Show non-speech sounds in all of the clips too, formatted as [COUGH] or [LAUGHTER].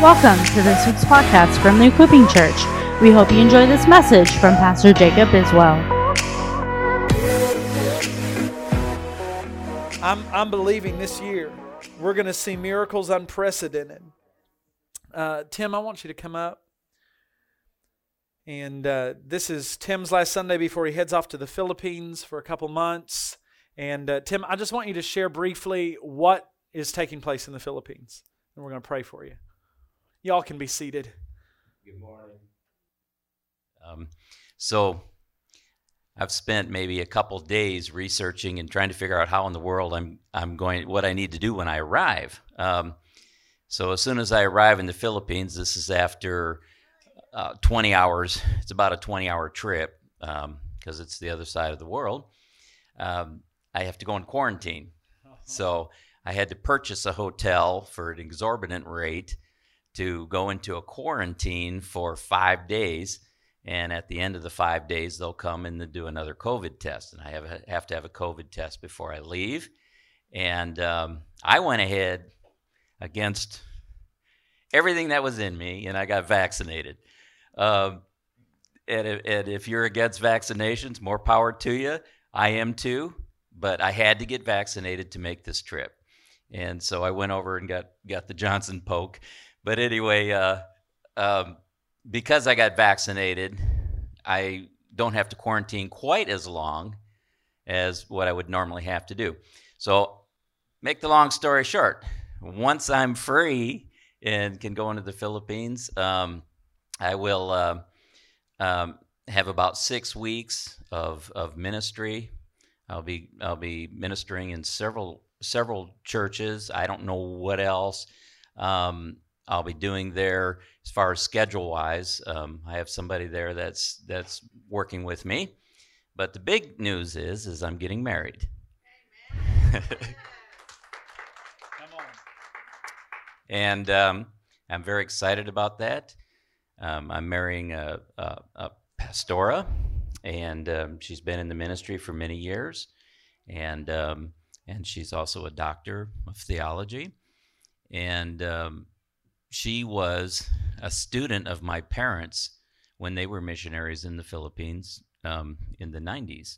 Welcome to this week's podcast from the Equipping Church. We hope you enjoy this message from Pastor Jacob Biswell. I'm, I'm believing this year we're going to see miracles unprecedented. Uh, Tim, I want you to come up. And uh, this is Tim's last Sunday before he heads off to the Philippines for a couple months. And uh, Tim, I just want you to share briefly what is taking place in the Philippines. And we're going to pray for you. Y'all can be seated. Good morning. Um, so, I've spent maybe a couple days researching and trying to figure out how in the world I'm I'm going what I need to do when I arrive. Um, so as soon as I arrive in the Philippines, this is after uh, 20 hours. It's about a 20 hour trip because um, it's the other side of the world. Um, I have to go in quarantine. So I had to purchase a hotel for an exorbitant rate to go into a quarantine for five days. And at the end of the five days, they'll come and do another COVID test. And I have, have to have a COVID test before I leave. And um, I went ahead against everything that was in me and I got vaccinated. Um, and, and if you're against vaccinations, more power to you. I am too, but I had to get vaccinated to make this trip. And so I went over and got, got the Johnson poke but anyway, uh, um, because I got vaccinated, I don't have to quarantine quite as long as what I would normally have to do. So, make the long story short, once I'm free and can go into the Philippines, um, I will uh, um, have about six weeks of, of ministry. I'll be I'll be ministering in several several churches. I don't know what else. Um, I'll be doing there as far as schedule wise. Um, I have somebody there that's that's working with me. But the big news is is I'm getting married. Come on. [LAUGHS] And um, I'm very excited about that. Um, I'm marrying a, a, a pastora, and um, she's been in the ministry for many years, and um, and she's also a doctor of theology, and um, she was a student of my parents when they were missionaries in the Philippines um, in the 90s.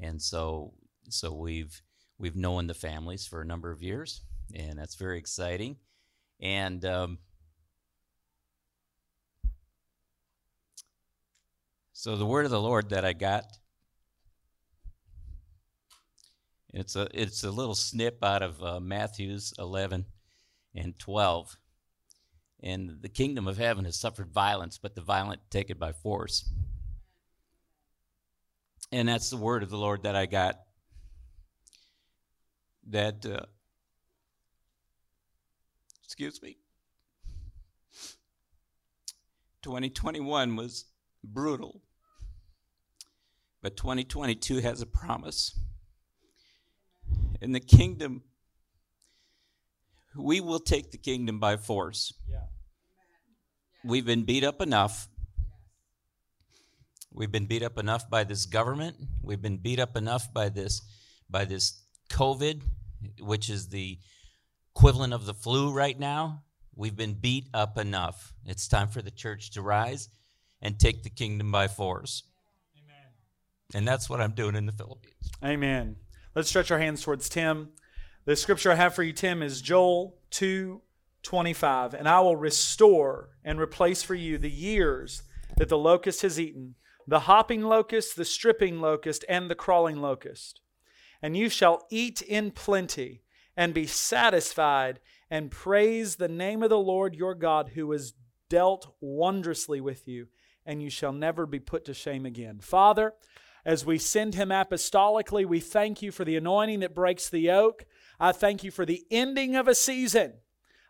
And so, so we've we've known the families for a number of years, and that's very exciting. And um, so the word of the Lord that I got, it's a it's a little snip out of uh, Matthew's 11 and 12 and the kingdom of heaven has suffered violence, but the violent take it by force. And that's the word of the Lord that I got. That, uh, excuse me, 2021 was brutal, but 2022 has a promise. And the kingdom we will take the kingdom by force. Yeah. We've been beat up enough. We've been beat up enough by this government. We've been beat up enough by this by this COVID, which is the equivalent of the flu right now. We've been beat up enough. It's time for the church to rise and take the kingdom by force. Amen. And that's what I'm doing in the Philippines. Amen. Let's stretch our hands towards Tim. The scripture I have for you, Tim, is Joel 2 25. And I will restore and replace for you the years that the locust has eaten, the hopping locust, the stripping locust, and the crawling locust. And you shall eat in plenty and be satisfied and praise the name of the Lord your God who has dealt wondrously with you, and you shall never be put to shame again. Father, as we send him apostolically, we thank you for the anointing that breaks the yoke. I thank you for the ending of a season.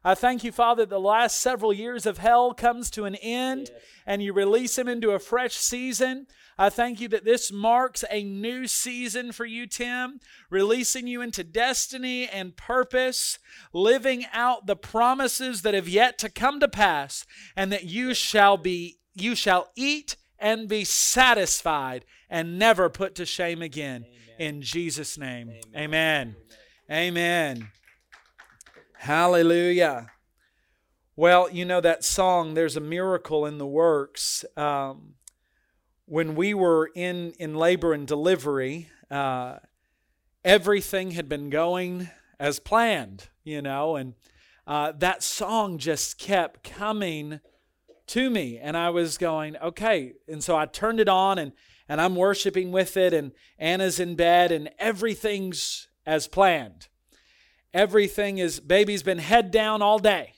I thank you, Father, that the last several years of hell comes to an end yes. and you release him into a fresh season. I thank you that this marks a new season for you, Tim, releasing you into destiny and purpose, living out the promises that have yet to come to pass, and that you shall be you shall eat and be satisfied and never put to shame again. Amen. In Jesus' name. Amen. Amen. Amen. Hallelujah. Well, you know that song, There's a Miracle in the Works. Um, when we were in, in labor and delivery, uh, everything had been going as planned, you know, and uh, that song just kept coming to me. And I was going, okay. And so I turned it on and, and I'm worshiping with it, and Anna's in bed, and everything's as planned. Everything is, baby's been head down all day.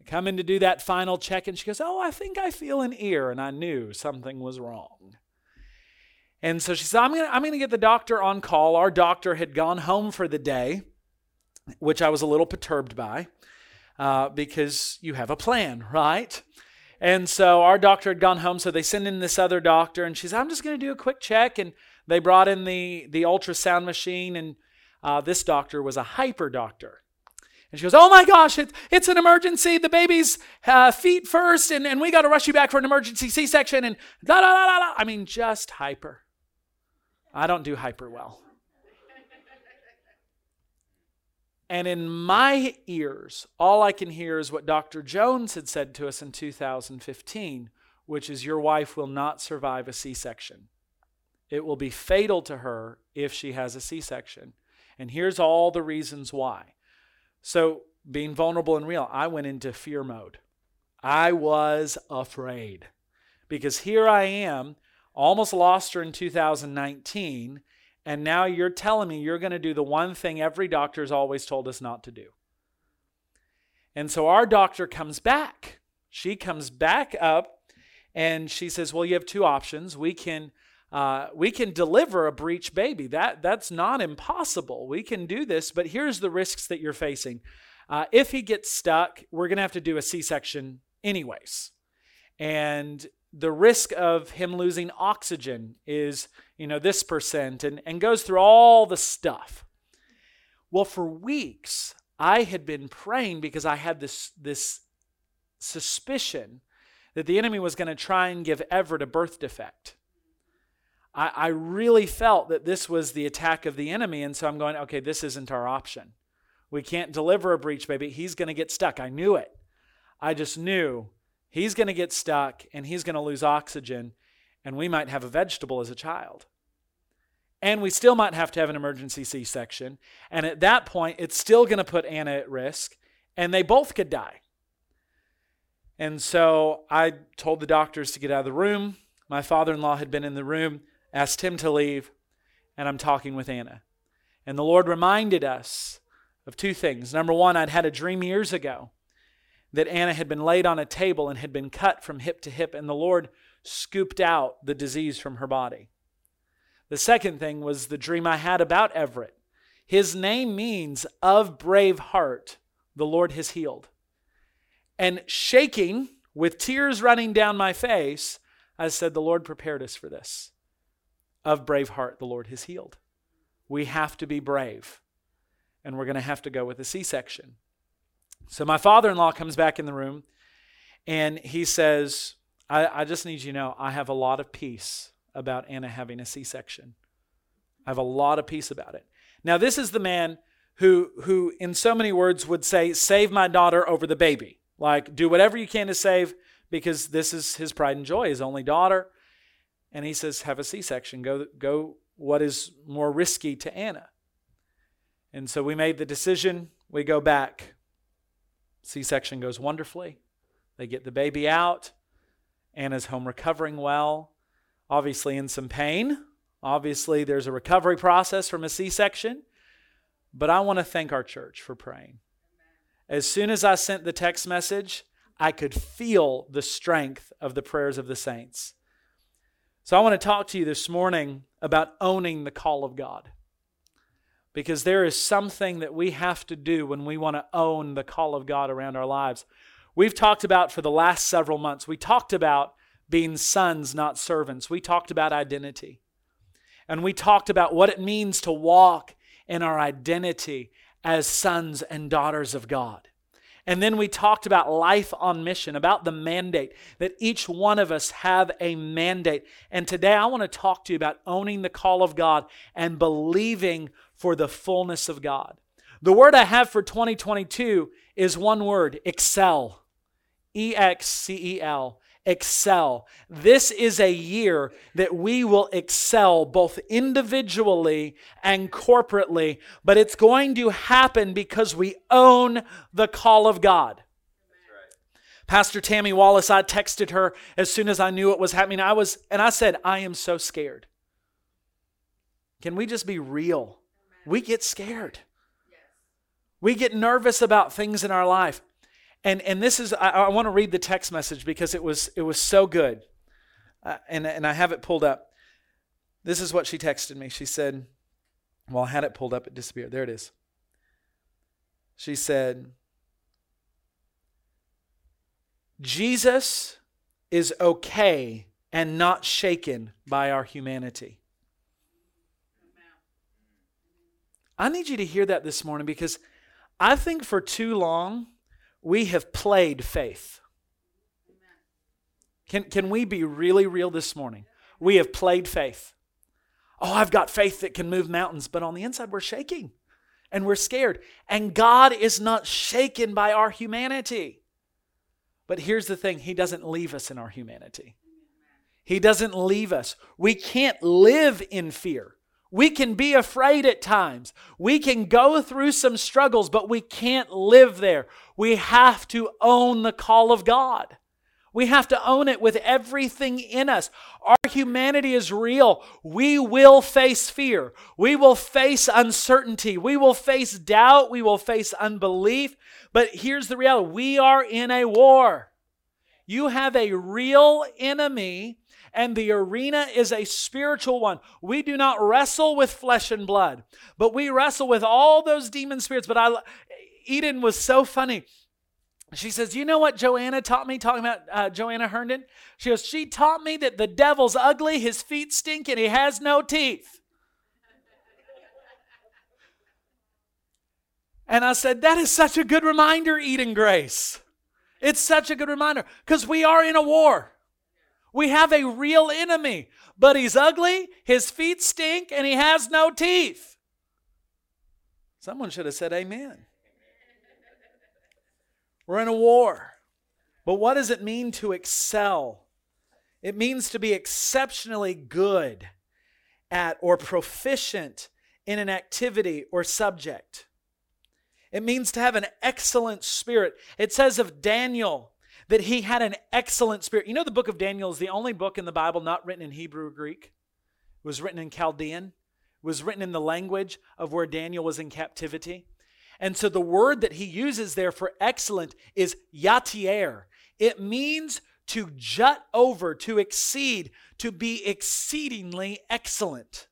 I come in to do that final check, and she goes, Oh, I think I feel an ear. And I knew something was wrong. And so she said, I'm going to I'm going to get the doctor on call. Our doctor had gone home for the day, which I was a little perturbed by uh, because you have a plan, right? And so our doctor had gone home, so they send in this other doctor, and she said, I'm just going to do a quick check. And they brought in the, the ultrasound machine, and uh, this doctor was a hyper doctor. And she goes, Oh my gosh, it, it's an emergency. The baby's uh, feet first, and, and we got to rush you back for an emergency C section. And da da da da. I mean, just hyper. I don't do hyper well. And in my ears, all I can hear is what Dr. Jones had said to us in 2015, which is your wife will not survive a C section. It will be fatal to her if she has a C section. And here's all the reasons why. So, being vulnerable and real, I went into fear mode. I was afraid because here I am, almost lost her in 2019, and now you're telling me you're going to do the one thing every doctor's always told us not to do. And so our doctor comes back. She comes back up and she says, Well, you have two options. We can. Uh, we can deliver a breech baby. That that's not impossible. We can do this, but here's the risks that you're facing. Uh, if he gets stuck, we're going to have to do a C-section anyways, and the risk of him losing oxygen is, you know, this percent and, and goes through all the stuff. Well, for weeks, I had been praying because I had this, this suspicion that the enemy was going to try and give Everett a birth defect. I, I really felt that this was the attack of the enemy, and so I'm going, okay, this isn't our option. We can't deliver a breach, baby. He's going to get stuck. I knew it. I just knew He's going to get stuck and he's going to lose oxygen, and we might have a vegetable as a child. And we still might have to have an emergency C section. And at that point, it's still going to put Anna at risk, and they both could die. And so I told the doctors to get out of the room. My father in law had been in the room, asked him to leave, and I'm talking with Anna. And the Lord reminded us of two things. Number one, I'd had a dream years ago that Anna had been laid on a table and had been cut from hip to hip, and the Lord scooped out the disease from her body. The second thing was the dream I had about Everett. His name means of brave heart, the Lord has healed. And shaking with tears running down my face, I said, The Lord prepared us for this. Of Braveheart, the Lord has healed. We have to be brave, and we're going to have to go with a C section. So my father in law comes back in the room and he says, I, I just need you to know I have a lot of peace about Anna having a C section. I have a lot of peace about it. Now, this is the man who, who, in so many words, would say, Save my daughter over the baby. Like, do whatever you can to save, because this is his pride and joy, his only daughter. And he says, Have a C section. Go, go what is more risky to Anna. And so we made the decision. We go back. C section goes wonderfully. They get the baby out. Anna's home recovering well, obviously in some pain. Obviously, there's a recovery process from a C section. But I want to thank our church for praying. As soon as I sent the text message, I could feel the strength of the prayers of the saints. So I want to talk to you this morning about owning the call of God because there is something that we have to do when we want to own the call of God around our lives. We've talked about for the last several months, we talked about being sons, not servants. We talked about identity. And we talked about what it means to walk in our identity as sons and daughters of God. And then we talked about life on mission, about the mandate, that each one of us have a mandate. And today I want to talk to you about owning the call of God and believing for the fullness of God. The word I have for 2022 is one word excel. E X C E L. Excel. This is a year that we will excel both individually and corporately, but it's going to happen because we own the call of God. Pastor Tammy Wallace, I texted her as soon as I knew it was happening. I was, and I said, I am so scared. Can we just be real? We get scared. We get nervous about things in our life. And, and this is, I, I want to read the text message because it was, it was so good. Uh, and, and I have it pulled up. This is what she texted me. She said, Well, I had it pulled up, it disappeared. There it is. She said, Jesus is okay and not shaken by our humanity. I need you to hear that this morning because I think for too long we have played faith. Can, can we be really real this morning? We have played faith. Oh, I've got faith that can move mountains, but on the inside we're shaking and we're scared. And God is not shaken by our humanity. But here's the thing He doesn't leave us in our humanity. He doesn't leave us. We can't live in fear. We can be afraid at times. We can go through some struggles, but we can't live there. We have to own the call of God. We have to own it with everything in us. Our humanity is real. We will face fear. We will face uncertainty. We will face doubt. We will face unbelief. But here's the reality we are in a war. You have a real enemy and the arena is a spiritual one. We do not wrestle with flesh and blood, but we wrestle with all those demon spirits. But I, Eden was so funny. She says, You know what Joanna taught me, talking about uh, Joanna Herndon? She goes, She taught me that the devil's ugly, his feet stink, and he has no teeth. and I said, That is such a good reminder, Eden Grace. It's such a good reminder because we are in a war. We have a real enemy, but he's ugly, his feet stink, and he has no teeth. Someone should have said amen. We're in a war. But what does it mean to excel? It means to be exceptionally good at or proficient in an activity or subject. It means to have an excellent spirit. It says of Daniel that he had an excellent spirit. You know, the book of Daniel is the only book in the Bible not written in Hebrew or Greek. It was written in Chaldean, it was written in the language of where Daniel was in captivity. And so the word that he uses there for excellent is yatir. It means to jut over, to exceed, to be exceedingly excellent.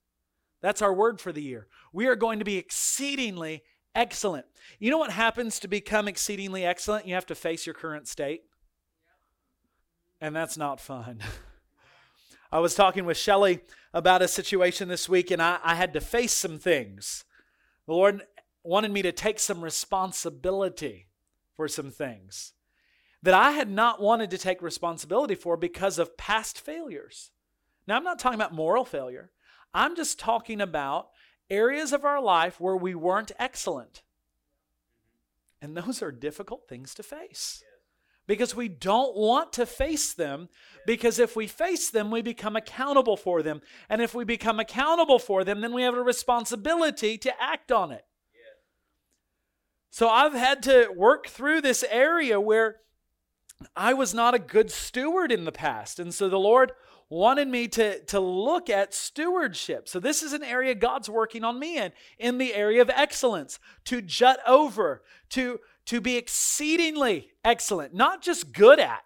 That's our word for the year. We are going to be exceedingly excellent. You know what happens to become exceedingly excellent? You have to face your current state and that's not fun. [LAUGHS] I was talking with Shelly about a situation this week, and I, I had to face some things. The Lord wanted me to take some responsibility for some things that I had not wanted to take responsibility for because of past failures. Now, I'm not talking about moral failure, I'm just talking about areas of our life where we weren't excellent. And those are difficult things to face because we don't want to face them. Because if we face them, we become accountable for them. And if we become accountable for them, then we have a responsibility to act on it. So I've had to work through this area where I was not a good steward in the past. And so the Lord wanted me to, to look at stewardship. So this is an area God's working on me in, in the area of excellence, to jut over, to to be exceedingly excellent, not just good at.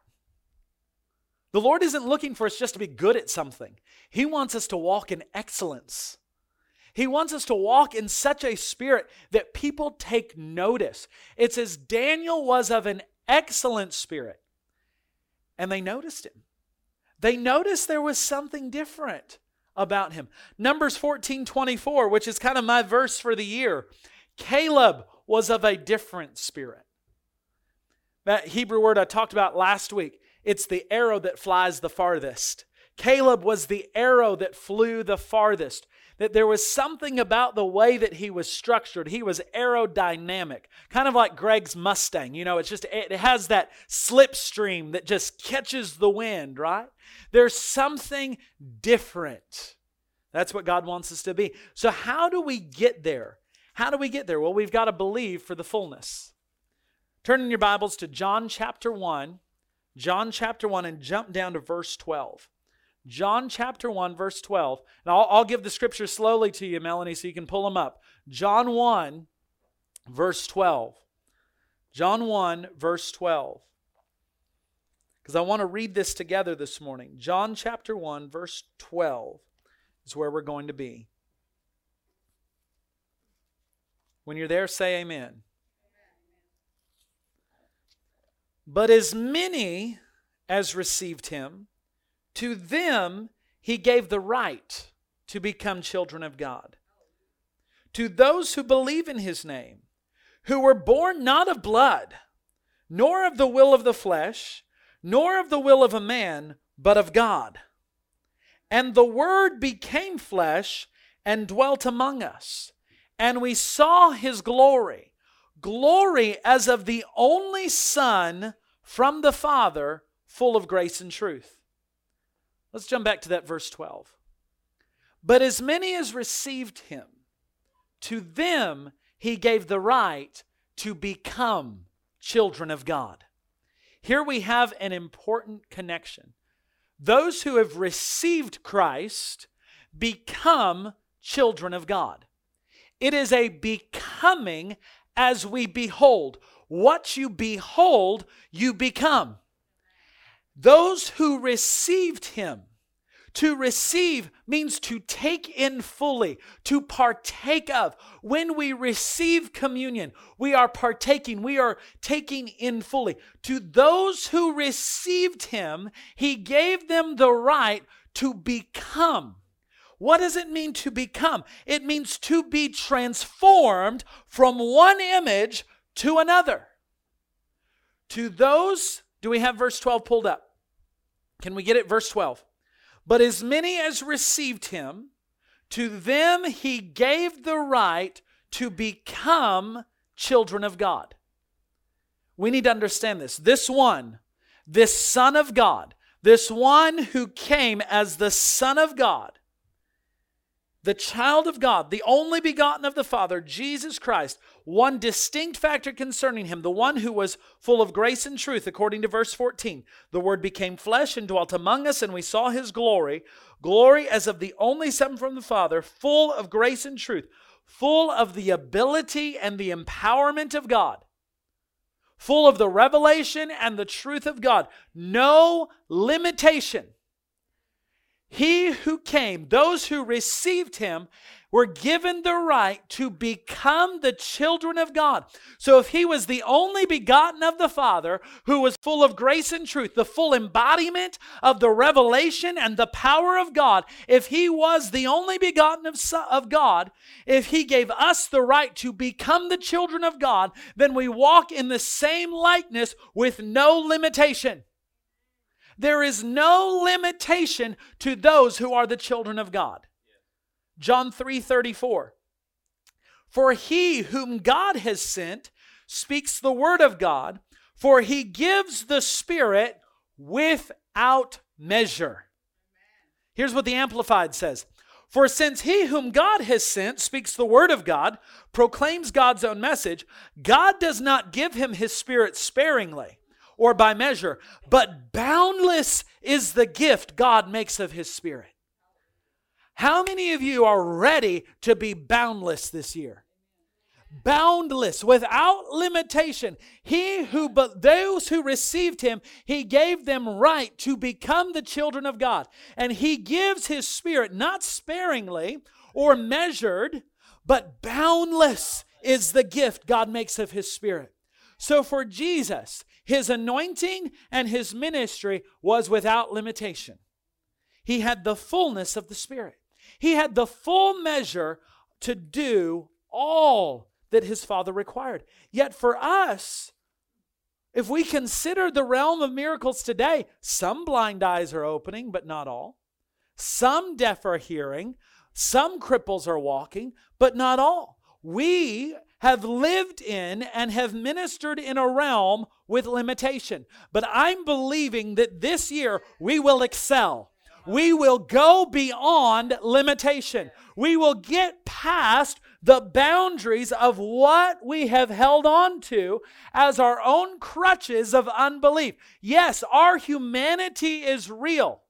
The Lord isn't looking for us just to be good at something, He wants us to walk in excellence. He wants us to walk in such a spirit that people take notice. It's as Daniel was of an excellent spirit, and they noticed him. They noticed there was something different about him. Numbers 14 24, which is kind of my verse for the year. Caleb was of a different spirit. That Hebrew word I talked about last week, it's the arrow that flies the farthest. Caleb was the arrow that flew the farthest. that there was something about the way that he was structured. He was aerodynamic, kind of like Greg's Mustang. You know, it's just, it has that slipstream that just catches the wind, right? There's something different. That's what God wants us to be. So, how do we get there? How do we get there? Well, we've got to believe for the fullness. Turn in your Bibles to John chapter 1. John chapter 1 and jump down to verse 12. John chapter 1, verse 12. And I'll, I'll give the scripture slowly to you, Melanie, so you can pull them up. John 1, verse 12. John 1, verse 12. Because I want to read this together this morning. John chapter 1, verse 12 is where we're going to be. When you're there, say amen. But as many as received him, to them he gave the right to become children of God. To those who believe in his name, who were born not of blood, nor of the will of the flesh, nor of the will of a man, but of God. And the Word became flesh and dwelt among us, and we saw his glory glory as of the only Son from the Father, full of grace and truth. Let's jump back to that verse 12. But as many as received him, to them he gave the right to become children of God. Here we have an important connection. Those who have received Christ become children of God. It is a becoming as we behold. What you behold, you become. Those who received him, to receive means to take in fully, to partake of. When we receive communion, we are partaking, we are taking in fully. To those who received him, he gave them the right to become. What does it mean to become? It means to be transformed from one image to another. To those, do we have verse 12 pulled up? Can we get it? Verse 12. But as many as received him, to them he gave the right to become children of God. We need to understand this. This one, this Son of God, this one who came as the Son of God, the child of God, the only begotten of the Father, Jesus Christ, one distinct factor concerning him, the one who was full of grace and truth, according to verse 14. The Word became flesh and dwelt among us, and we saw his glory glory as of the only Son from the Father, full of grace and truth, full of the ability and the empowerment of God, full of the revelation and the truth of God. No limitation he who came, those who received him, were given the right to become the children of God. So if he was the only begotten of the Father, who was full of grace and truth, the full embodiment of the revelation and the power of God, if he was the only begotten of, of God, if he gave us the right to become the children of God, then we walk in the same likeness with no limitation. There is no limitation to those who are the children of God. John 3 34. For he whom God has sent speaks the word of God, for he gives the Spirit without measure. Here's what the Amplified says For since he whom God has sent speaks the word of God, proclaims God's own message, God does not give him his Spirit sparingly or by measure, but boundless is the gift God makes of His Spirit. How many of you are ready to be boundless this year? Boundless, without limitation. He who, but those who received him, he gave them right to become the children of God. And he gives his spirit not sparingly or measured, but boundless is the gift God makes of his spirit. So for Jesus, his anointing and his ministry was without limitation. He had the fullness of the Spirit. He had the full measure to do all that his Father required. Yet for us, if we consider the realm of miracles today, some blind eyes are opening, but not all. Some deaf are hearing. Some cripples are walking, but not all. We have lived in and have ministered in a realm with limitation. But I'm believing that this year we will excel. We will go beyond limitation. We will get past the boundaries of what we have held on to as our own crutches of unbelief. Yes, our humanity is real.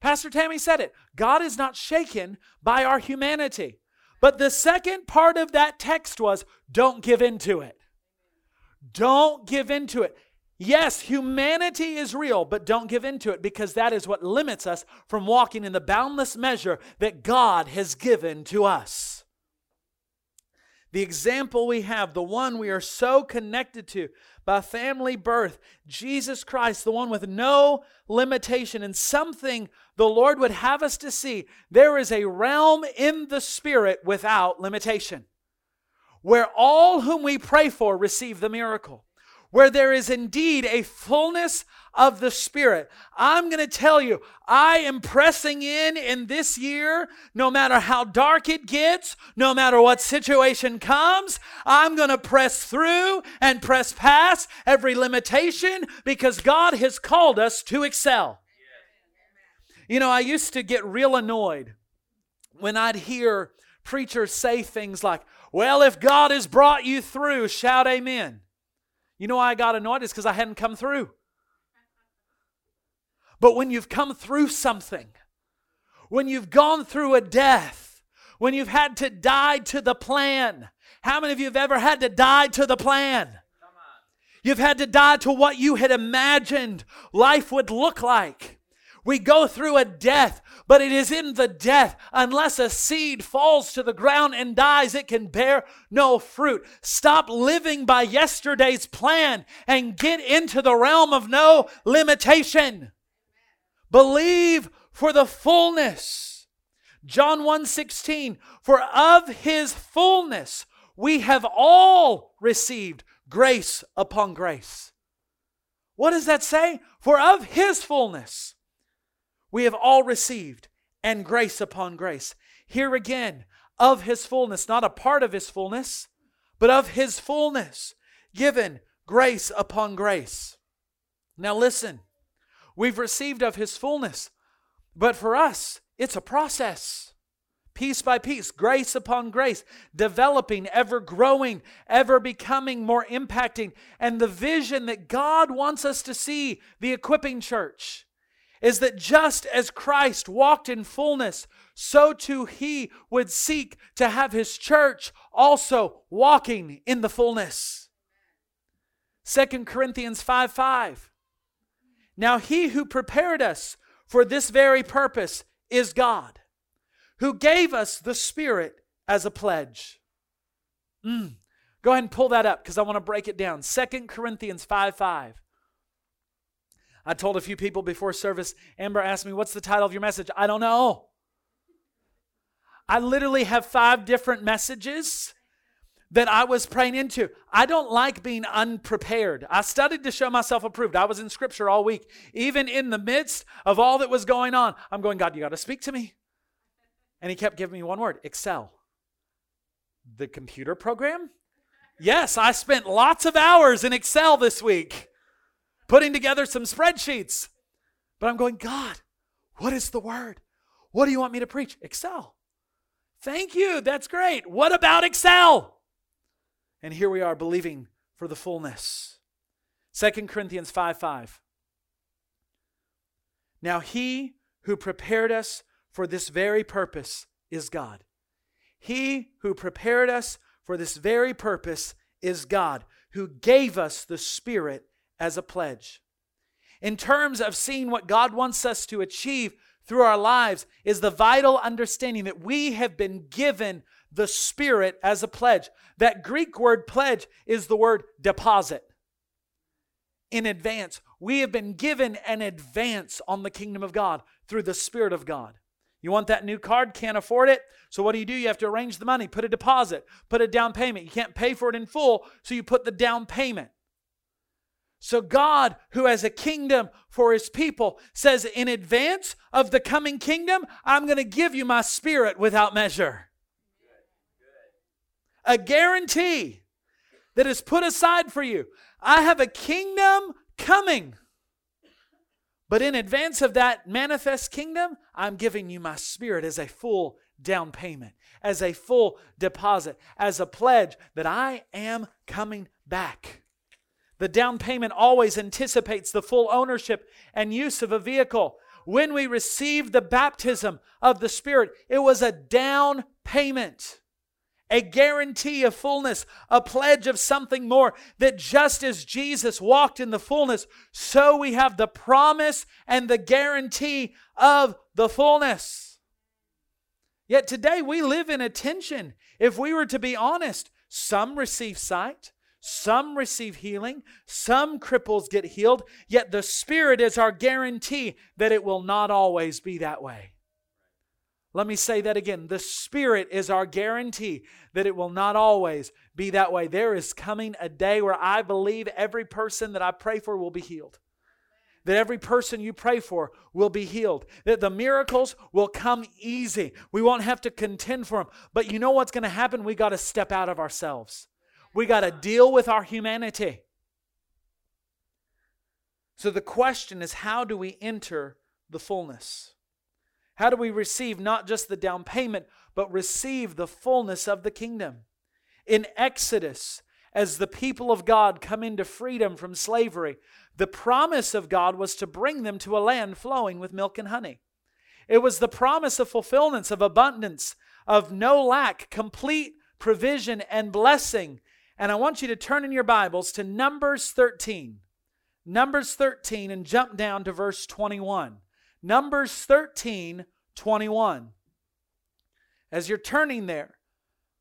Pastor Tammy said it. God is not shaken by our humanity. But the second part of that text was don't give into it. Don't give into it. Yes, humanity is real, but don't give into it because that is what limits us from walking in the boundless measure that God has given to us. The example we have, the one we are so connected to by family birth, Jesus Christ, the one with no limitation, and something the Lord would have us to see. There is a realm in the Spirit without limitation, where all whom we pray for receive the miracle where there is indeed a fullness of the Spirit. I'm going to tell you, I am pressing in in this year, no matter how dark it gets, no matter what situation comes, I'm going to press through and press past every limitation because God has called us to excel. You know, I used to get real annoyed when I'd hear preachers say things like, Well, if God has brought you through, shout amen. You know why I got annoyed? Is because I hadn't come through. But when you've come through something, when you've gone through a death, when you've had to die to the plan, how many of you have ever had to die to the plan? You've had to die to what you had imagined life would look like. We go through a death, but it is in the death. Unless a seed falls to the ground and dies, it can bear no fruit. Stop living by yesterday's plan and get into the realm of no limitation. Believe for the fullness. John 1:16 For of his fullness we have all received grace upon grace. What does that say? For of his fullness we have all received, and grace upon grace. Here again, of his fullness, not a part of his fullness, but of his fullness, given grace upon grace. Now listen, we've received of his fullness, but for us, it's a process. Piece by piece, grace upon grace, developing, ever growing, ever becoming more impacting. And the vision that God wants us to see, the equipping church, is that just as Christ walked in fullness, so too he would seek to have his church also walking in the fullness. 2 Corinthians 5 5. Now he who prepared us for this very purpose is God, who gave us the Spirit as a pledge. Mm. Go ahead and pull that up because I want to break it down. 2 Corinthians 5 5. I told a few people before service, Amber asked me, What's the title of your message? I don't know. I literally have five different messages that I was praying into. I don't like being unprepared. I studied to show myself approved. I was in scripture all week. Even in the midst of all that was going on, I'm going, God, you got to speak to me. And he kept giving me one word Excel. The computer program? Yes, I spent lots of hours in Excel this week putting together some spreadsheets. But I'm going, God, what is the word? What do you want me to preach? Excel. Thank you. That's great. What about Excel? And here we are believing for the fullness. 2 Corinthians 5 5. Now he who prepared us for this very purpose is God. He who prepared us for this very purpose is God, who gave us the Spirit as a pledge. In terms of seeing what God wants us to achieve through our lives, is the vital understanding that we have been given the Spirit as a pledge. That Greek word pledge is the word deposit. In advance, we have been given an advance on the kingdom of God through the Spirit of God. You want that new card? Can't afford it? So, what do you do? You have to arrange the money, put a deposit, put a down payment. You can't pay for it in full, so you put the down payment. So, God, who has a kingdom for his people, says, In advance of the coming kingdom, I'm going to give you my spirit without measure. A guarantee that is put aside for you. I have a kingdom coming. But in advance of that manifest kingdom, I'm giving you my spirit as a full down payment, as a full deposit, as a pledge that I am coming back. The down payment always anticipates the full ownership and use of a vehicle. When we received the baptism of the Spirit, it was a down payment, a guarantee of fullness, a pledge of something more. That just as Jesus walked in the fullness, so we have the promise and the guarantee of the fullness. Yet today we live in a tension. If we were to be honest, some receive sight, some receive healing, some cripples get healed, yet the Spirit is our guarantee that it will not always be that way. Let me say that again. The Spirit is our guarantee that it will not always be that way. There is coming a day where I believe every person that I pray for will be healed. That every person you pray for will be healed. That the miracles will come easy. We won't have to contend for them. But you know what's going to happen? We got to step out of ourselves. We got to deal with our humanity. So the question is how do we enter the fullness? How do we receive not just the down payment, but receive the fullness of the kingdom? In Exodus, as the people of God come into freedom from slavery, the promise of God was to bring them to a land flowing with milk and honey. It was the promise of fulfillments, of abundance, of no lack, complete provision and blessing and I want you to turn in your Bibles to Numbers 13. Numbers 13 and jump down to verse 21. Numbers 13, 21. As you're turning there,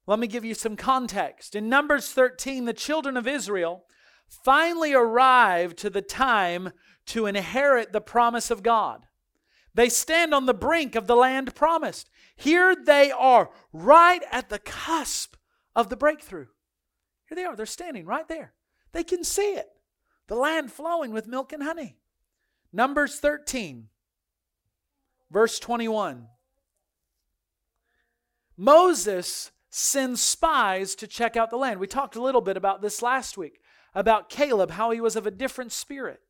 let me give you some context. In Numbers 13, the children of Israel finally arrived to the time to inherit the promise of God. They stand on the brink of the land promised. Here they are, right at the cusp of the breakthrough. Here they are. They're standing right there. They can see it. The land flowing with milk and honey. Numbers 13, verse 21. Moses sends spies to check out the land. We talked a little bit about this last week, about Caleb, how he was of a different spirit.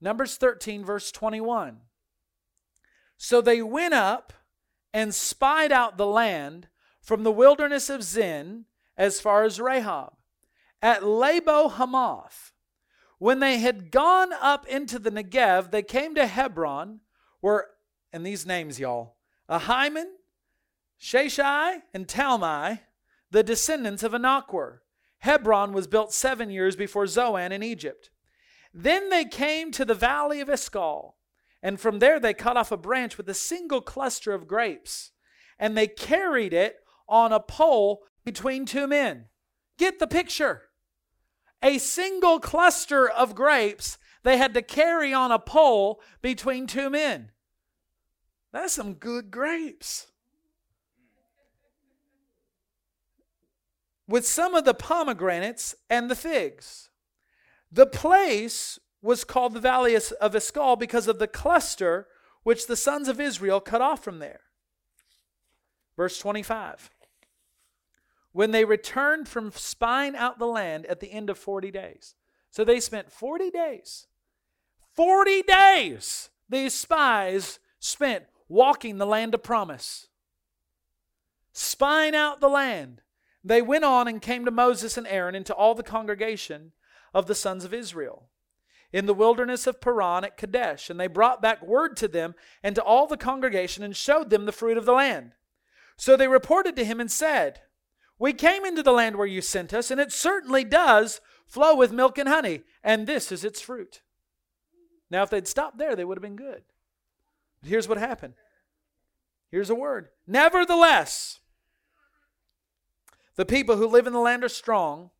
Numbers 13, verse 21. So they went up and spied out the land from the wilderness of Zin as far as Rehob. At Labo Hamath, when they had gone up into the Negev, they came to Hebron, where, and these names, y'all, Ahiman, Sheshai, and Talmai, the descendants of Anak were. Hebron was built seven years before Zoan in Egypt. Then they came to the valley of Escol, and from there they cut off a branch with a single cluster of grapes, and they carried it on a pole between two men. Get the picture. A single cluster of grapes they had to carry on a pole between two men. That's some good grapes. With some of the pomegranates and the figs. The place was called the Valley of Escol because of the cluster which the sons of Israel cut off from there. Verse 25 when they returned from spying out the land at the end of 40 days. So they spent 40 days. 40 days these spies spent walking the land of promise, spying out the land. They went on and came to Moses and Aaron and to all the congregation of the sons of Israel in the wilderness of Paran at Kadesh. And they brought back word to them and to all the congregation and showed them the fruit of the land. So they reported to him and said, we came into the land where you sent us, and it certainly does flow with milk and honey, and this is its fruit. Now, if they'd stopped there, they would have been good. But here's what happened. Here's a word. Nevertheless, the people who live in the land are strong,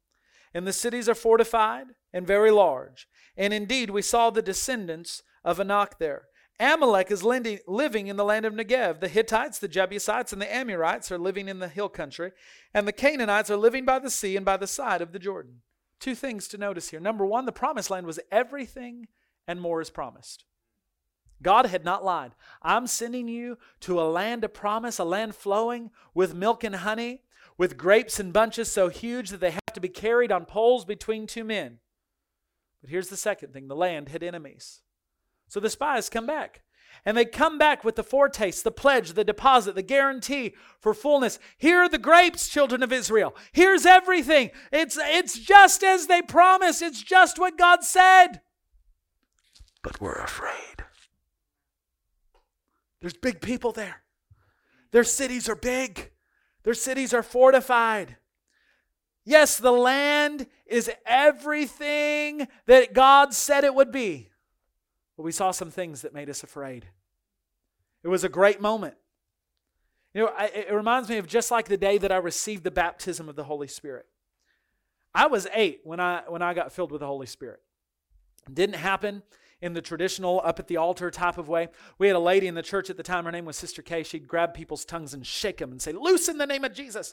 and the cities are fortified and very large. And indeed, we saw the descendants of Anak there. Amalek is living in the land of Negev. The Hittites, the Jebusites, and the Amorites are living in the hill country, and the Canaanites are living by the sea and by the side of the Jordan. two things to notice here. Number one, the promised land was everything and more is promised. God had not lied. I'm sending you to a land of promise, a land flowing with milk and honey, with grapes and bunches so huge that they have to be carried on poles between two men. But here's the second thing the land had enemies. So the spies come back. And they come back with the foretaste, the pledge, the deposit, the guarantee for fullness. Here are the grapes, children of Israel. Here's everything. It's, it's just as they promised, it's just what God said. But we're afraid. There's big people there. Their cities are big, their cities are fortified. Yes, the land is everything that God said it would be. But we saw some things that made us afraid. It was a great moment. You know, it reminds me of just like the day that I received the baptism of the Holy Spirit. I was eight when I when I got filled with the Holy Spirit. It didn't happen in the traditional up at the altar type of way. We had a lady in the church at the time, her name was Sister Kay. She'd grab people's tongues and shake them and say, Loose in the name of Jesus.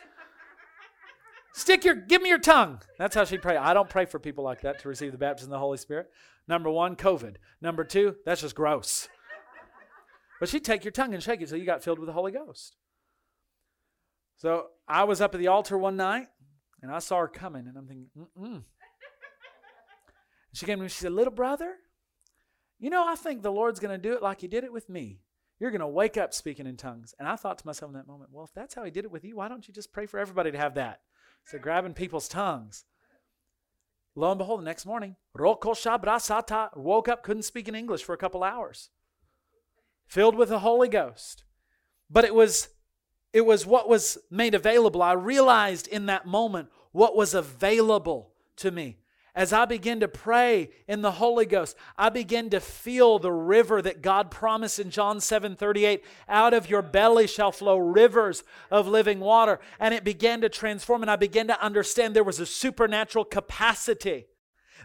Stick your, give me your tongue. That's how she'd pray. I don't pray for people like that to receive the baptism of the Holy Spirit. Number one, COVID. Number two, that's just gross. But she'd take your tongue and shake it so you got filled with the Holy Ghost. So I was up at the altar one night and I saw her coming and I'm thinking, mm-mm. She came to me she said, Little brother, you know, I think the Lord's going to do it like He did it with me. You're going to wake up speaking in tongues. And I thought to myself in that moment, well, if that's how He did it with you, why don't you just pray for everybody to have that? So grabbing people's tongues. Lo and behold, the next morning, woke up, couldn't speak in English for a couple hours, filled with the Holy Ghost. But it was, it was what was made available. I realized in that moment what was available to me. As I begin to pray in the Holy Ghost, I begin to feel the river that God promised in John 7 38. Out of your belly shall flow rivers of living water. And it began to transform, and I began to understand there was a supernatural capacity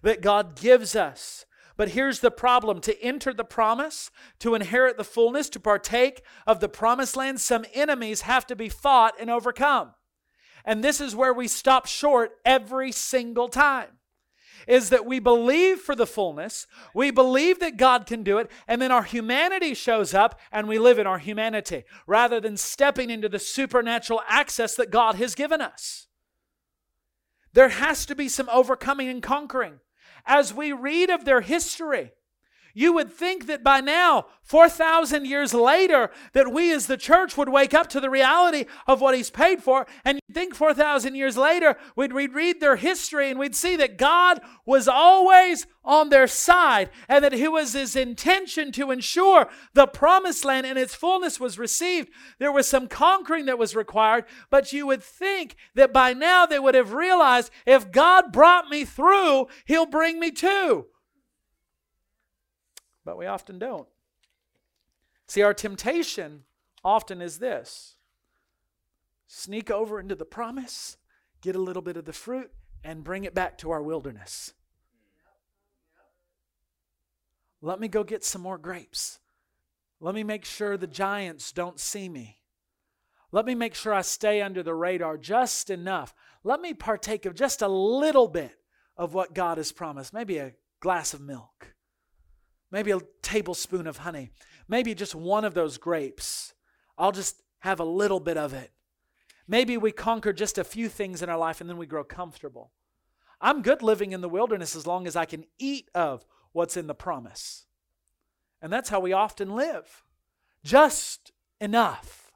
that God gives us. But here's the problem to enter the promise, to inherit the fullness, to partake of the promised land, some enemies have to be fought and overcome. And this is where we stop short every single time is that we believe for the fullness, we believe that God can do it, and then our humanity shows up and we live in our humanity rather than stepping into the supernatural access that God has given us. There has to be some overcoming and conquering. As we read of their history, you would think that by now, 4,000 years later, that we as the church would wake up to the reality of what He's paid for. And you'd think 4,000 years later, we'd read their history and we'd see that God was always on their side and that it was His intention to ensure the promised land and its fullness was received. There was some conquering that was required, but you would think that by now they would have realized if God brought me through, He'll bring me to but we often don't. See, our temptation often is this sneak over into the promise, get a little bit of the fruit, and bring it back to our wilderness. Let me go get some more grapes. Let me make sure the giants don't see me. Let me make sure I stay under the radar just enough. Let me partake of just a little bit of what God has promised, maybe a glass of milk maybe a tablespoon of honey, maybe just one of those grapes. I'll just have a little bit of it. Maybe we conquer just a few things in our life and then we grow comfortable. I'm good living in the wilderness as long as I can eat of what's in the promise. And that's how we often live. Just enough.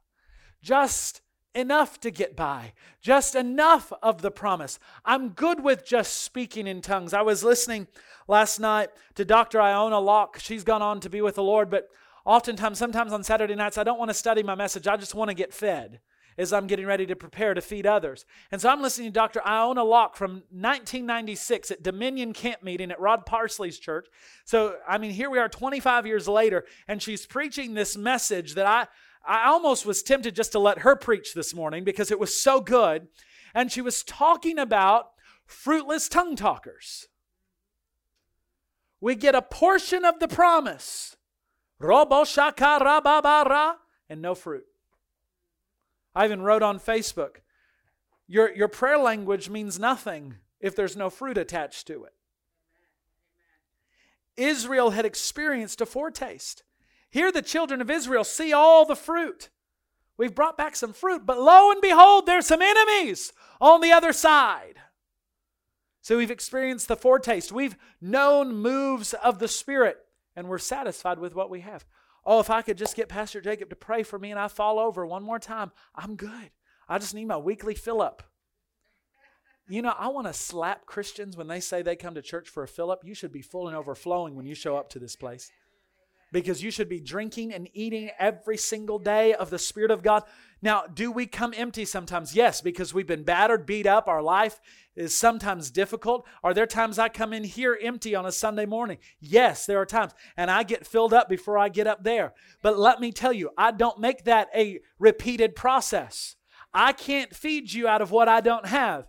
Just enough to get by, just enough of the promise. I'm good with just speaking in tongues. I was listening last night to Dr. Iona Locke. She's gone on to be with the Lord, but oftentimes, sometimes on Saturday nights, I don't want to study my message. I just want to get fed as I'm getting ready to prepare to feed others. And so I'm listening to Dr. Iona Locke from 1996 at Dominion Camp Meeting at Rod Parsley's church. So, I mean, here we are 25 years later, and she's preaching this message that I I almost was tempted just to let her preach this morning because it was so good. And she was talking about fruitless tongue talkers. We get a portion of the promise, and no fruit. I even wrote on Facebook, your, your prayer language means nothing if there's no fruit attached to it. Israel had experienced a foretaste. Here, the children of Israel see all the fruit. We've brought back some fruit, but lo and behold, there's some enemies on the other side. So we've experienced the foretaste. We've known moves of the Spirit, and we're satisfied with what we have. Oh, if I could just get Pastor Jacob to pray for me and I fall over one more time, I'm good. I just need my weekly fill up. You know, I want to slap Christians when they say they come to church for a fill up. You should be full and overflowing when you show up to this place because you should be drinking and eating every single day of the Spirit of God. Now, do we come empty sometimes? Yes, because we've been battered, beat up. Our life is sometimes difficult. Are there times I come in here empty on a Sunday morning? Yes, there are times. And I get filled up before I get up there. But let me tell you, I don't make that a repeated process. I can't feed you out of what I don't have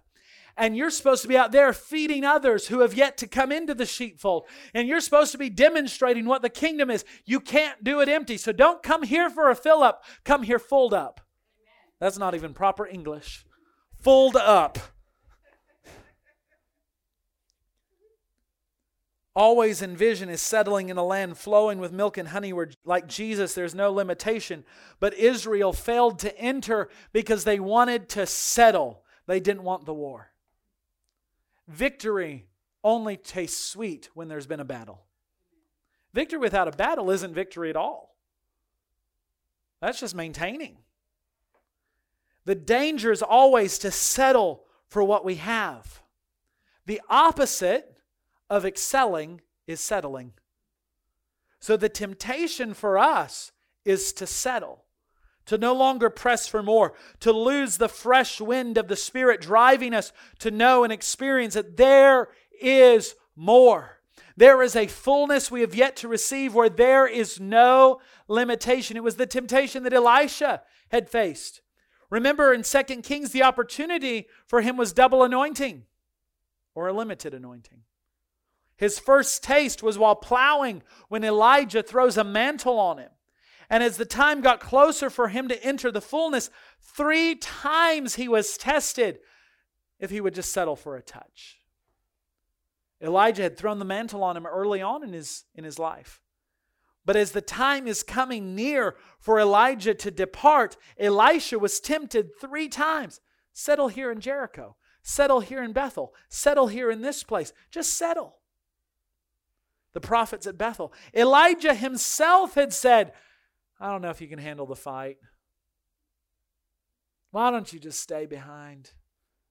and you're supposed to be out there feeding others who have yet to come into the sheepfold. And you're supposed to be demonstrating what the kingdom is. You can't do it empty. So don't come here for a fill up, come here full up. That's not even proper English. Fulled up. Always envision is settling in a land flowing with milk and honey where, like Jesus, there's no limitation. But Israel failed to enter because they wanted to settle, they didn't want the war. Victory only tastes sweet when there's been a battle. Victory without a battle isn't victory at all. That's just maintaining. The danger is always to settle for what we have. The opposite of excelling is settling. So the temptation for us is to settle to no longer press for more, to lose the fresh wind of the Spirit driving us to know and experience that there is more. There is a fullness we have yet to receive where there is no limitation. It was the temptation that Elisha had faced. Remember in 2 Kings, the opportunity for him was double anointing or a limited anointing. His first taste was while plowing when Elijah throws a mantle on him. And as the time got closer for him to enter the fullness, three times he was tested if he would just settle for a touch. Elijah had thrown the mantle on him early on in his, in his life. But as the time is coming near for Elijah to depart, Elisha was tempted three times settle here in Jericho, settle here in Bethel, settle here in this place. Just settle. The prophets at Bethel. Elijah himself had said, I don't know if you can handle the fight. Why don't you just stay behind?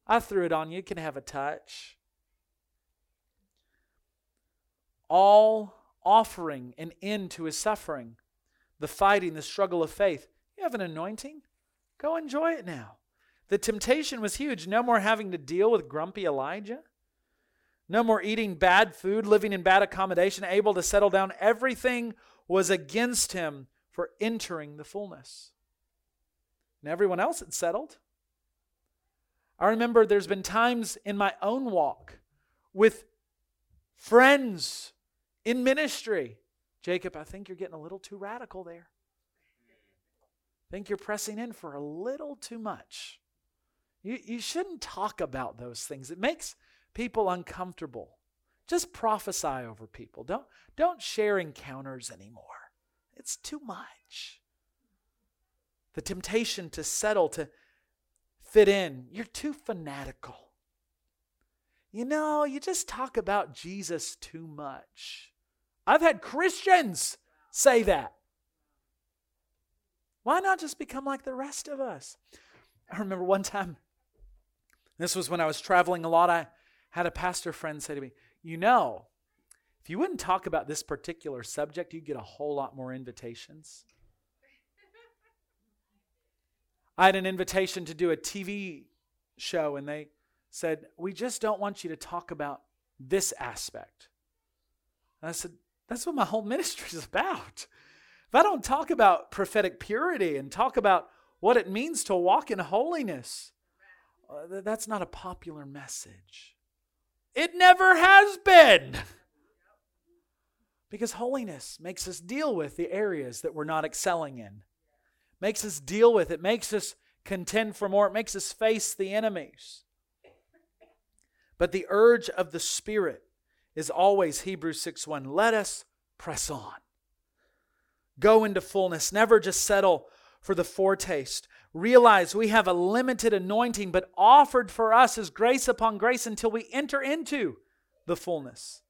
I threw it on you. You can have a touch. All offering an end to his suffering, the fighting, the struggle of faith. You have an anointing. Go enjoy it now. The temptation was huge. No more having to deal with grumpy Elijah. No more eating bad food, living in bad accommodation, able to settle down. Everything was against him for entering the fullness. And everyone else had settled. I remember there's been times in my own walk with friends in ministry. Jacob, I think you're getting a little too radical there. I think you're pressing in for a little too much. You, you shouldn't talk about those things. It makes people uncomfortable. Just prophesy over people. Don't, don't share encounters anymore. It's too much. The temptation to settle, to fit in, you're too fanatical. You know, you just talk about Jesus too much. I've had Christians say that. Why not just become like the rest of us? I remember one time, this was when I was traveling a lot, I had a pastor friend say to me, You know, if you wouldn't talk about this particular subject, you'd get a whole lot more invitations. I had an invitation to do a TV show, and they said, We just don't want you to talk about this aspect. And I said, That's what my whole ministry is about. If I don't talk about prophetic purity and talk about what it means to walk in holiness, uh, that's not a popular message. It never has been. [LAUGHS] Because holiness makes us deal with the areas that we're not excelling in. Makes us deal with it, makes us contend for more, it makes us face the enemies. But the urge of the Spirit is always Hebrews 6 1. Let us press on. Go into fullness. Never just settle for the foretaste. Realize we have a limited anointing, but offered for us is grace upon grace until we enter into the fullness.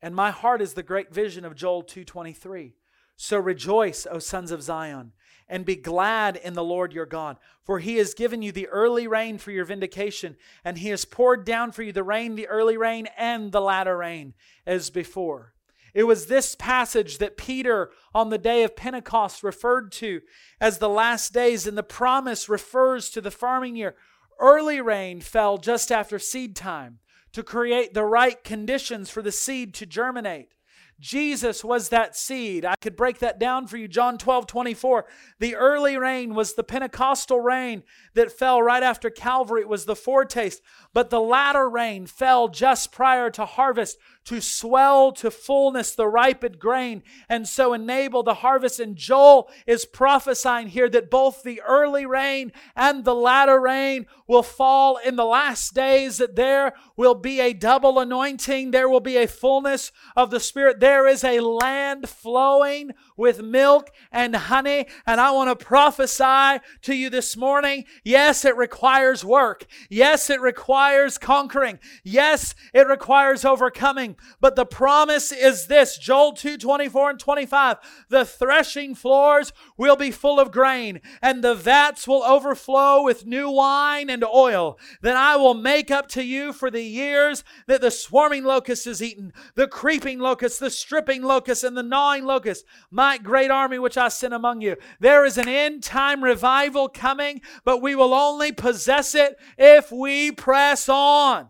And my heart is the great vision of Joel 2:23. So rejoice, O sons of Zion, and be glad in the Lord your God, for he has given you the early rain for your vindication, and he has poured down for you the rain, the early rain, and the latter rain, as before. It was this passage that Peter on the day of Pentecost referred to as the last days, and the promise refers to the farming year. Early rain fell just after seed time to create the right conditions for the seed to germinate. Jesus was that seed. I could break that down for you. John 12, 24. The early rain was the Pentecostal rain that fell right after Calvary. It was the foretaste. But the latter rain fell just prior to harvest to swell to fullness the ripened grain and so enable the harvest. And Joel is prophesying here that both the early rain and the latter rain will fall in the last days, that there will be a double anointing, there will be a fullness of the Spirit. There is a land flowing with milk and honey. And I want to prophesy to you this morning yes, it requires work. Yes, it requires conquering. Yes, it requires overcoming. But the promise is this Joel 2 24 and 25. The threshing floors will be full of grain, and the vats will overflow with new wine and oil. Then I will make up to you for the years that the swarming locust has eaten, the creeping locust, the stripping locust, and the gnawing locust, my great army which I sent among you. There is an end time revival coming, but we will only possess it if we press on.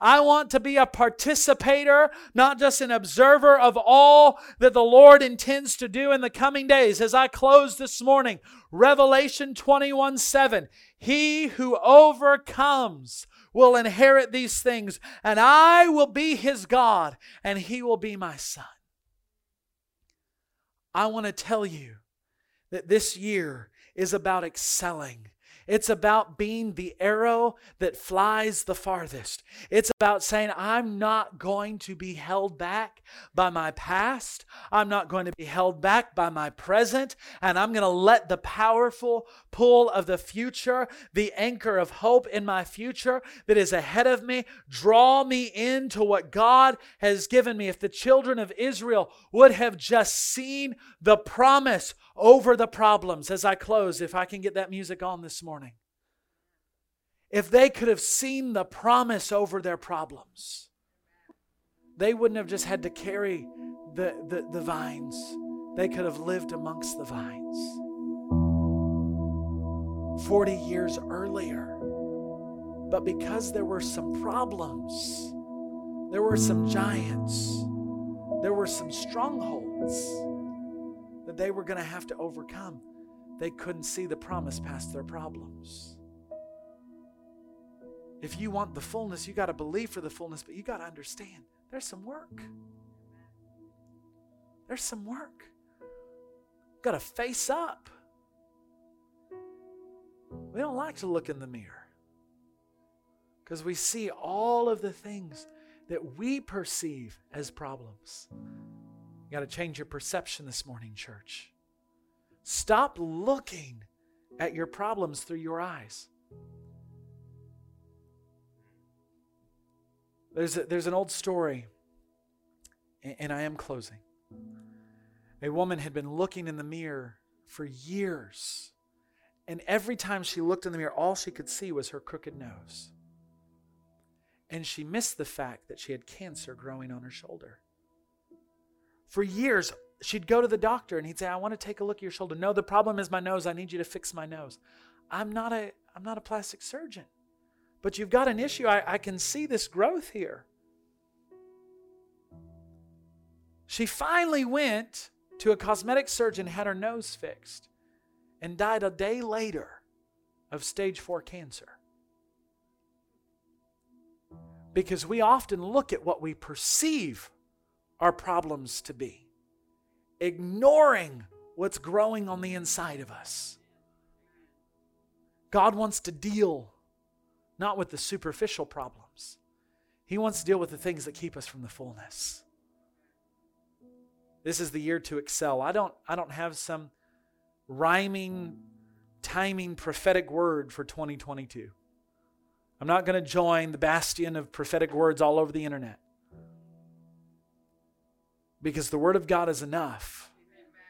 I want to be a participator, not just an observer of all that the Lord intends to do in the coming days. As I close this morning, Revelation 21 7, He who overcomes will inherit these things, and I will be his God, and he will be my son. I want to tell you that this year is about excelling it's about being the arrow that flies the farthest. It's about saying, I'm not going to be held back by my past. I'm not going to be held back by my present. And I'm going to let the powerful pull of the future, the anchor of hope in my future that is ahead of me, draw me into what God has given me. If the children of Israel would have just seen the promise over the problems, as I close, if I can get that music on this morning if they could have seen the promise over their problems, they wouldn't have just had to carry the, the, the vines, they could have lived amongst the vines 40 years earlier. But because there were some problems, there were some giants, there were some strongholds they were going to have to overcome, they couldn't see the promise past their problems. If you want the fullness, you got to believe for the fullness, but you got to understand there's some work. There's some work. Got to face up. We don't like to look in the mirror because we see all of the things that we perceive as problems. You got to change your perception this morning, church. Stop looking at your problems through your eyes. There's, a, there's an old story, and I am closing. A woman had been looking in the mirror for years, and every time she looked in the mirror, all she could see was her crooked nose. And she missed the fact that she had cancer growing on her shoulder. For years, she'd go to the doctor and he'd say, I want to take a look at your shoulder. No, the problem is my nose. I need you to fix my nose. I'm not a, I'm not a plastic surgeon. But you've got an issue. I, I can see this growth here. She finally went to a cosmetic surgeon, had her nose fixed, and died a day later of stage four cancer. Because we often look at what we perceive our problems to be, ignoring what's growing on the inside of us. God wants to deal not with the superficial problems. He wants to deal with the things that keep us from the fullness. This is the year to excel. I don't I don't have some rhyming timing prophetic word for 2022. I'm not going to join the bastion of prophetic words all over the internet. Because the word of God is enough.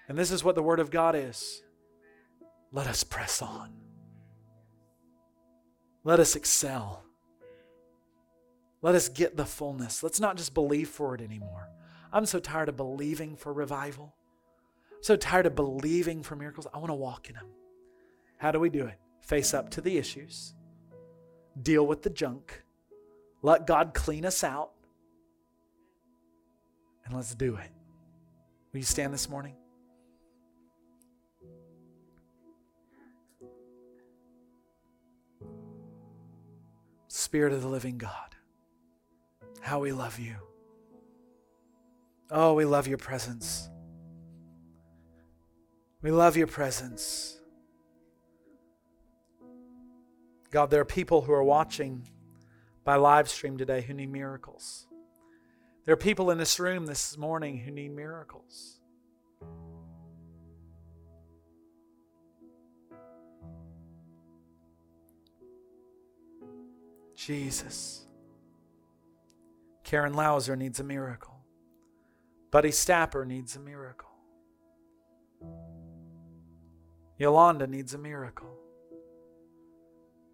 And this is what the word of God is. Let us press on. Let us excel. Let us get the fullness. Let's not just believe for it anymore. I'm so tired of believing for revival. I'm so tired of believing for miracles. I want to walk in them. How do we do it? Face up to the issues, deal with the junk, let God clean us out, and let's do it. Will you stand this morning? Spirit of the living God, how we love you. Oh, we love your presence. We love your presence. God, there are people who are watching by live stream today who need miracles. There are people in this room this morning who need miracles. Jesus. Karen Lauser needs a miracle. Buddy Stapper needs a miracle. Yolanda needs a miracle.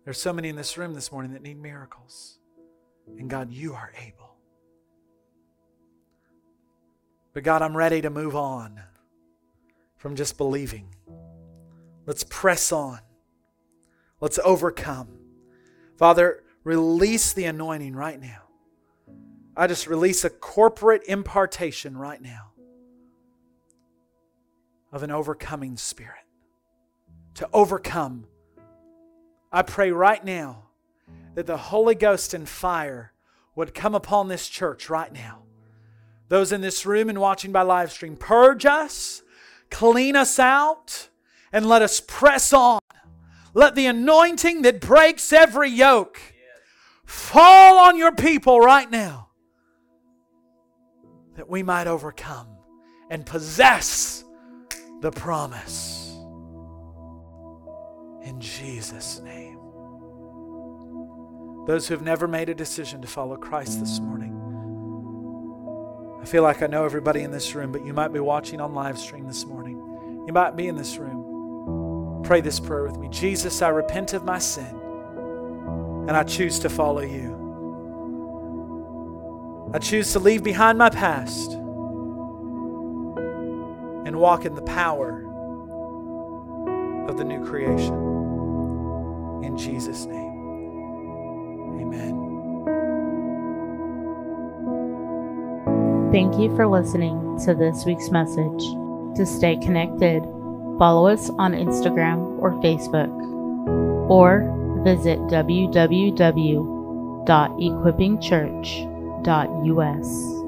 There's so many in this room this morning that need miracles. And God, you are able. But God, I'm ready to move on from just believing. Let's press on. Let's overcome. Father, release the anointing right now. I just release a corporate impartation right now of an overcoming spirit to overcome. I pray right now that the Holy Ghost and fire would come upon this church right now. Those in this room and watching by live stream, purge us, clean us out, and let us press on. Let the anointing that breaks every yoke fall on your people right now that we might overcome and possess the promise. In Jesus' name. Those who have never made a decision to follow Christ this morning, I feel like I know everybody in this room, but you might be watching on live stream this morning. You might be in this room. Pray this prayer with me Jesus, I repent of my sin and I choose to follow you. I choose to leave behind my past and walk in the power of the new creation. In Jesus' name, amen. Thank you for listening to this week's message. To stay connected, follow us on Instagram or Facebook, or visit www.equippingchurch.us.